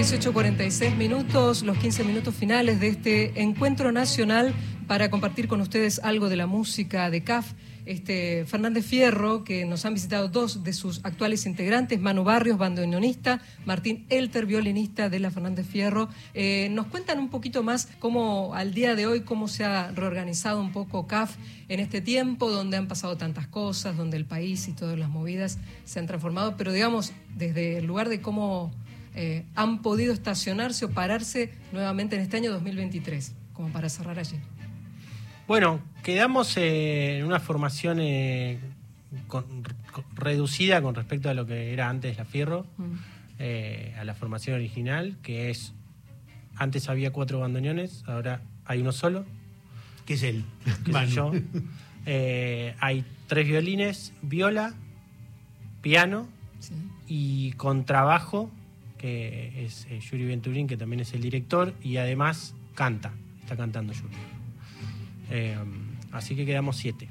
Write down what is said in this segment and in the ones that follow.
18.46 minutos, los 15 minutos finales de este encuentro nacional para compartir con ustedes algo de la música de CAF. Este, Fernández Fierro, que nos han visitado dos de sus actuales integrantes, Manu Barrios, bandoneonista, Martín Elter, violinista de la Fernández Fierro. Eh, nos cuentan un poquito más cómo al día de hoy, cómo se ha reorganizado un poco CAF en este tiempo, donde han pasado tantas cosas, donde el país y todas las movidas se han transformado, pero digamos, desde el lugar de cómo eh, han podido estacionarse o pararse nuevamente en este año 2023, como para cerrar allí. Bueno, quedamos eh, en una formación eh, reducida con respecto a lo que era antes la Fierro, mm. a la formación original, que es, antes había cuatro bandoneones, ahora hay uno solo. Que es él. yo. hay tres violines, viola, piano y contrabajo que es eh, Yuri Venturín, que también es el director, y además canta, está cantando Yuri. Eh, así que quedamos siete.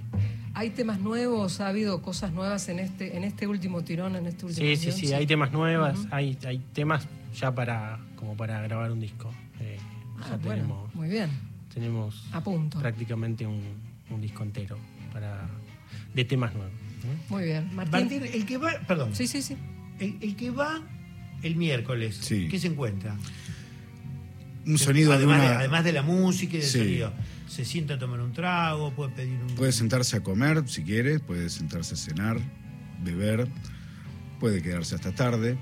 ¿Hay temas nuevos? ¿Ha habido cosas nuevas en este, en este último tirón, en este último Sí, sí, sí, hay temas nuevos, hay, hay temas ya para como para grabar un disco. Eh, ah, tenemos, muy bien. Tenemos A punto. prácticamente un, disco entero para, de temas nuevos. Muy bien. Martín. el que va, perdón. Sí, sí, sí. el que va el miércoles. ¿Qué se encuentra? Un sonido además de, además de la música y del sonido. Se sienta a tomar un trago, puede pedir un. Puede sentarse a comer si quiere, puede sentarse a cenar, beber, puede quedarse hasta tarde.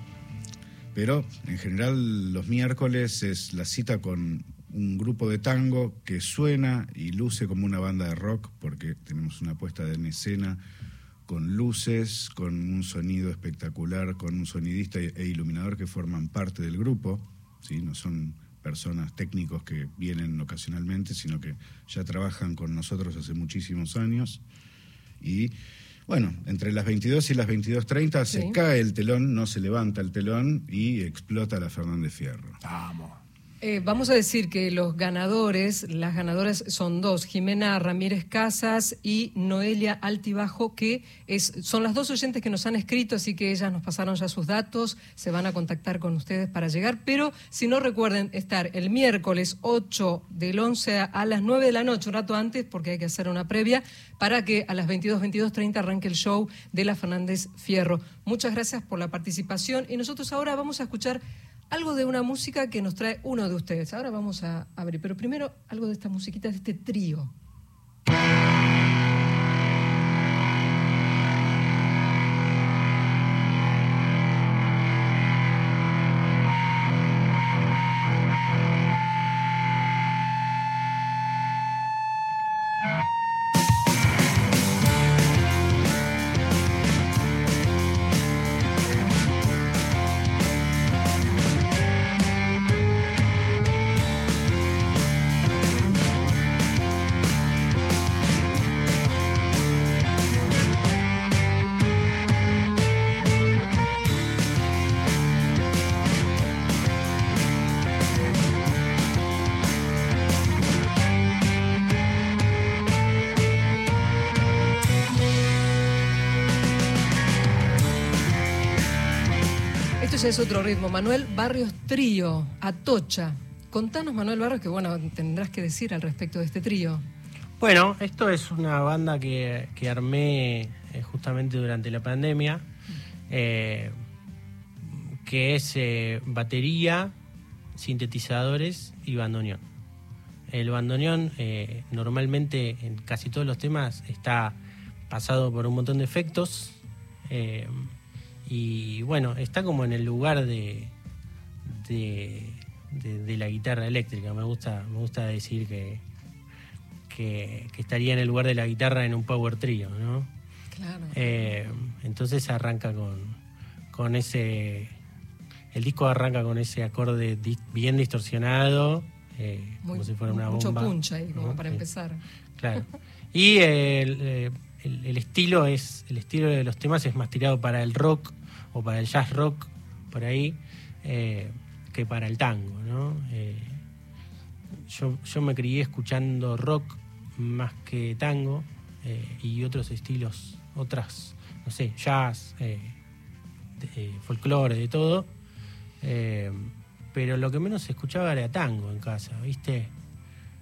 Pero en general los miércoles es la cita con un grupo de tango que suena y luce como una banda de rock porque tenemos una puesta en escena con luces, con un sonido espectacular, con un sonidista e iluminador que forman parte del grupo, ¿sí? no son personas técnicos que vienen ocasionalmente, sino que ya trabajan con nosotros hace muchísimos años. Y bueno, entre las 22 y las 22.30 se cae el telón, no se levanta el telón y explota la Fernández Fierro. Vamos. Eh, vamos a decir que los ganadores, las ganadoras son dos, Jimena Ramírez Casas y Noelia Altibajo, que es, son las dos oyentes que nos han escrito, así que ellas nos pasaron ya sus datos, se van a contactar con ustedes para llegar, pero si no recuerden estar el miércoles 8 del 11 a las 9 de la noche, un rato antes, porque hay que hacer una previa, para que a las 22, 22.30 arranque el show de la Fernández Fierro. Muchas gracias por la participación y nosotros ahora vamos a escuchar algo de una música que nos trae uno de ustedes. Ahora vamos a abrir, pero primero algo de esta musiquita, de este trío. Es otro ritmo. Manuel Barrios Trío, Atocha. Contanos, Manuel Barrios, que bueno, tendrás que decir al respecto de este trío. Bueno, esto es una banda que, armé eh, justamente durante la pandemia, eh, que es eh, batería, sintetizadores y bandoneón. El bandoneón normalmente en casi todos los temas está pasado por un montón de efectos. Y bueno, está como en el lugar de, de, la guitarra eléctrica. Me gusta, me gusta decir que, que, estaría en el lugar de la guitarra en un power trio, ¿no? Claro. Eh, entonces arranca con, con ese. El disco arranca con ese acorde bien distorsionado, eh, como si fuera una mucho bomba. Mucho punch ahí, como para empezar. Claro. Y el, eh, el, estilo es el estilo de los temas es más tirado para el rock o para el jazz rock por ahí eh, que para el tango ¿no? Eh, yo, yo, me crié escuchando rock más que tango eh, y otros estilos otras no sé jazz folclore de todo pero lo que menos se escuchaba era tango en casa, ¿viste?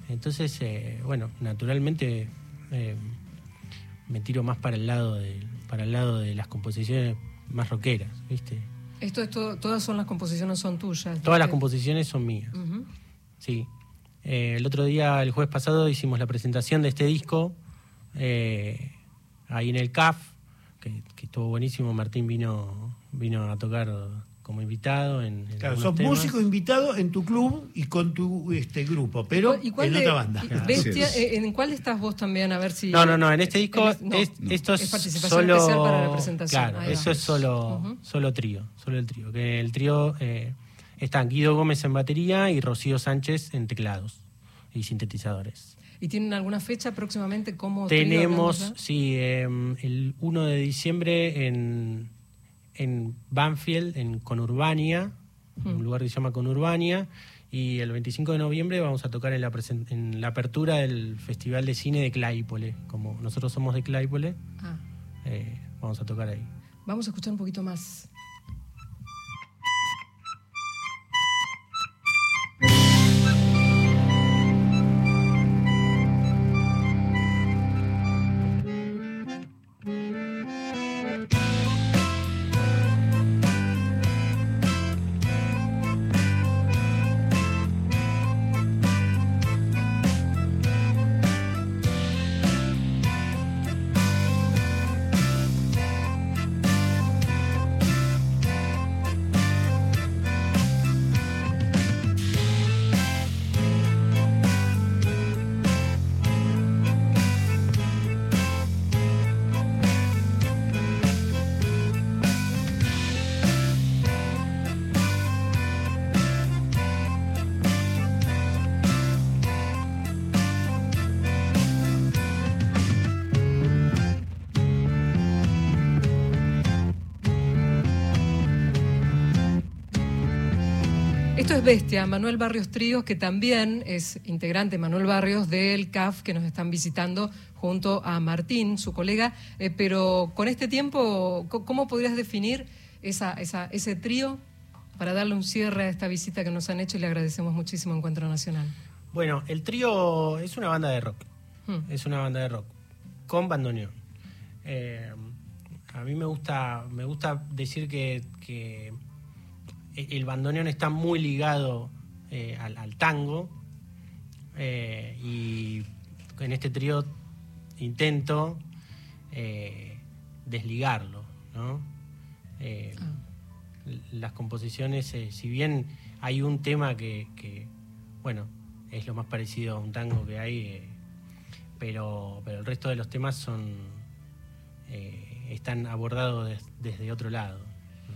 Entonces, bueno, naturalmente me tiro más para el lado de, para el lado de las composiciones más rockeras, ¿viste? Esto es todo, todas son las composiciones son tuyas. Todas las composiciones son mías, sí. Eh, el otro día, el jueves pasado, hicimos la presentación de este disco eh, ahí en el CAF, que, que estuvo buenísimo. Martín vino, vino a tocar como invitado en, en Claro, sos temas. músico invitado en tu club y con tu este grupo, pero ¿Y cuál en de- otra banda. Bestia, eh, ¿En cuál estás vos también? A ver si. No, no, no, en este disco en- no, es, esto es, es participación solo especial para la presentación. Claro, Ahí va. eso es solo solo trío, solo el trío, que el trío eh, están Guido Gómez en batería y Rocío Sánchez en teclados y sintetizadores. ¿Y tienen alguna fecha próximamente? ¿Cómo trío, Tenemos, sí, eh, el 1 de diciembre en, en Banfield, en Conurbania, Mm. un lugar que se llama Conurbania, y el 25 de noviembre vamos a tocar en la, en la apertura del Festival de Cine de Claypole. Como nosotros somos de Claypole, Ah, eh, vamos a tocar ahí. vamos a escuchar un poquito más. Esto es Bestia, Manuel Barrios Tríos, que también es integrante, Manuel Barrios, del CAF, que nos están visitando junto a Martín, su colega. Eh, pero con este tiempo, ¿cómo podrías definir esa, esa- ese trío para darle un cierre a esta visita que nos han hecho y le agradecemos muchísimo a Encuentro Nacional? Bueno, el trío es una banda de rock. Hmm. Es una banda de rock. Con bandoneón. Eh, a mí me gusta, me gusta decir que, que el bandoneón está muy ligado eh, al, al tango. eh, y en este trío intento eh, desligarlo, ¿no? Eh, las composiciones, eh, si bien hay un tema que, que, bueno, es lo más parecido a un tango que hay, eh, pero, pero el resto de los temas son eh, están abordados des- desde otro lado.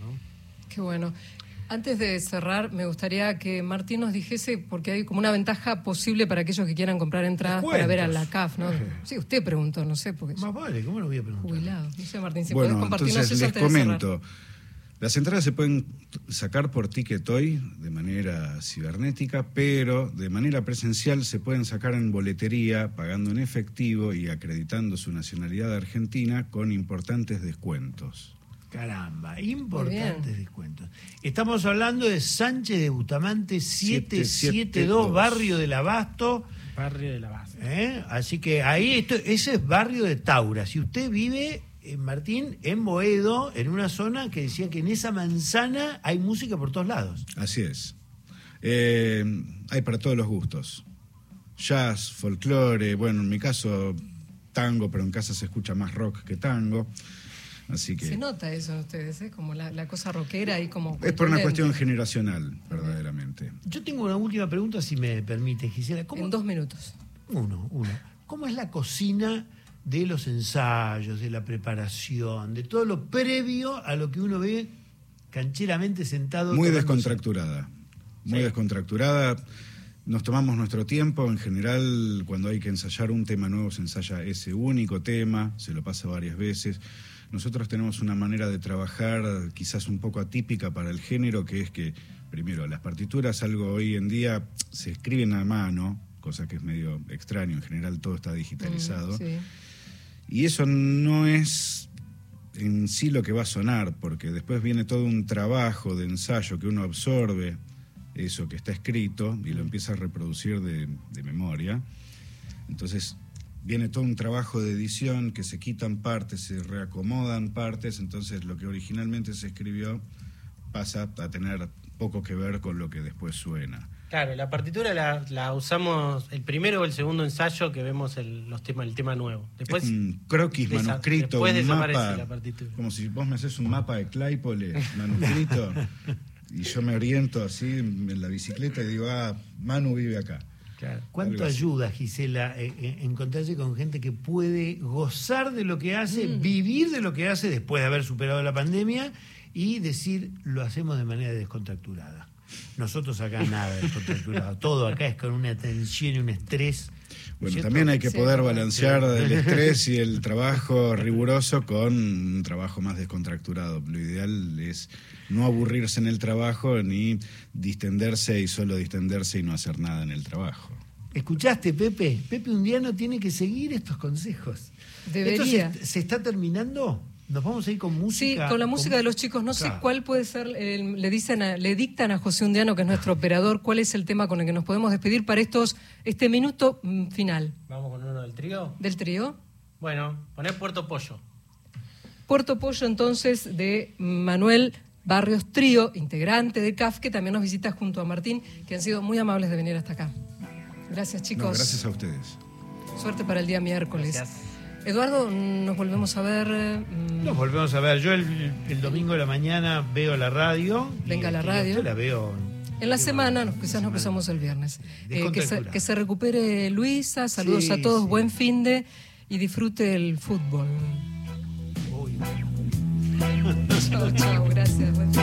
¿no? Qué bueno. Antes de cerrar, me gustaría que Martín nos dijese, porque hay como una ventaja posible para aquellos que quieran comprar entradas para ver a la CAF, ¿no? Sí, usted preguntó, no sé, porque Más vale, ¿cómo lo voy a preguntar? jubilado. No sé, Martín, si bueno, compartirnos entonces eso les antes de cerrar. comento. Las entradas se pueden sacar por Ticketoy de manera cibernética, pero de manera presencial se pueden sacar en boletería, pagando en efectivo y acreditando su nacionalidad argentina con importantes descuentos. Caramba, importantes descuentos. Estamos hablando de Sánchez de Bustamante 772, 772, barrio del Abasto. Barrio de la base. ¿eh? Así que ahí, esto, ese es barrio de Taura. Si usted vive, eh, Martín, en Boedo, en una zona que decía que en esa manzana hay música por todos lados. Así es. Eh, hay para todos los gustos. Jazz, folclore, bueno, en mi caso tango, pero en casa se escucha más rock que tango. Así que Se nota eso en ustedes, ¿eh? como la, la cosa rockera y como... es por una cuestión generacional, verdaderamente. Yo tengo una última pregunta, si me permite, Gisela. ¿Cómo, En dos minutos. Uno, uno. ¿Cómo es la cocina de los ensayos, de la preparación, de todo lo previo a lo que uno ve cancheramente sentado? Muy descontracturada. Muy Sí. descontracturada. Nos tomamos nuestro tiempo. En general, cuando hay que ensayar un tema nuevo, se ensaya ese único tema, se lo pasa varias veces. Nosotros tenemos una manera de trabajar quizás un poco atípica para el género, que es que, primero, las partituras, algo hoy en día, se escriben a mano, cosa que es medio extraño. En general, todo está digitalizado. Mm, sí. Y eso no es en sí lo que va a sonar, porque después viene todo un trabajo de ensayo que uno absorbe eso que está escrito y lo empieza a reproducir de, de memoria. Entonces viene todo un trabajo de edición que se quitan partes, se reacomodan partes, entonces lo que originalmente se escribió pasa a tener poco que ver con lo que después suena. Claro, la partitura la, la usamos el primero o el segundo ensayo que vemos el, los temas, el tema nuevo. Después, es un croquis manuscrito, después un desaparece mapa, la partitura. como si vos me haces un mapa de Claypole manuscrito y yo me oriento así en la bicicleta y digo, ah, Manu vive acá. Claro. ¿Cuánto Algo así. ayuda, Gisela, eh, eh, encontrarse con gente que puede gozar de lo que hace, vivir de lo que hace después de haber superado la pandemia y decir, lo hacemos de manera descontracturada? Nosotros acá nada descontracturado, todo acá es con una tensión y un estrés. Bueno, ¿cierto? también hay que poder balancear Sí. el estrés y el trabajo riguroso con un trabajo más descontracturado. Lo ideal es no aburrirse en el trabajo ni distenderse y solo distenderse y no hacer nada en el trabajo. ¿Escuchaste, Pepe? Pepe Undiano tiene que seguir estos consejos. Debería. ¿Esto se, se está terminando? ¿Nos vamos a ir con Sí, música? con la música de los chicos. No sé cuál puede ser. eh, le dicen, a- le dictan a José Undiano, que es nuestro operador, cuál es el tema con el que nos podemos despedir para estos este minuto mm, final Vamos con uno del trío. del trío. Bueno, poner Puerto Pollo. Puerto Pollo, entonces, de Manuel Barrios Trío, integrante de CAF, que también nos visita junto a Martín, que han sido muy amables de venir hasta acá. Gracias, No, chicos. gracias a ustedes. Suerte para el día miércoles. Gracias. Eduardo, nos volvemos a ver. eh, mm, Nos volvemos a ver. Yo el, el domingo de la mañana veo la radio. y Venga la radio. usted la veo. En la semana, quizás nos cruzamos el viernes. Eh, que, se, Descontracturado. que se recupere Luisa, saludos Sí, a todos, sí. buen fin de y disfrute el fútbol. Uy. chao, chao, gracias. buen fin.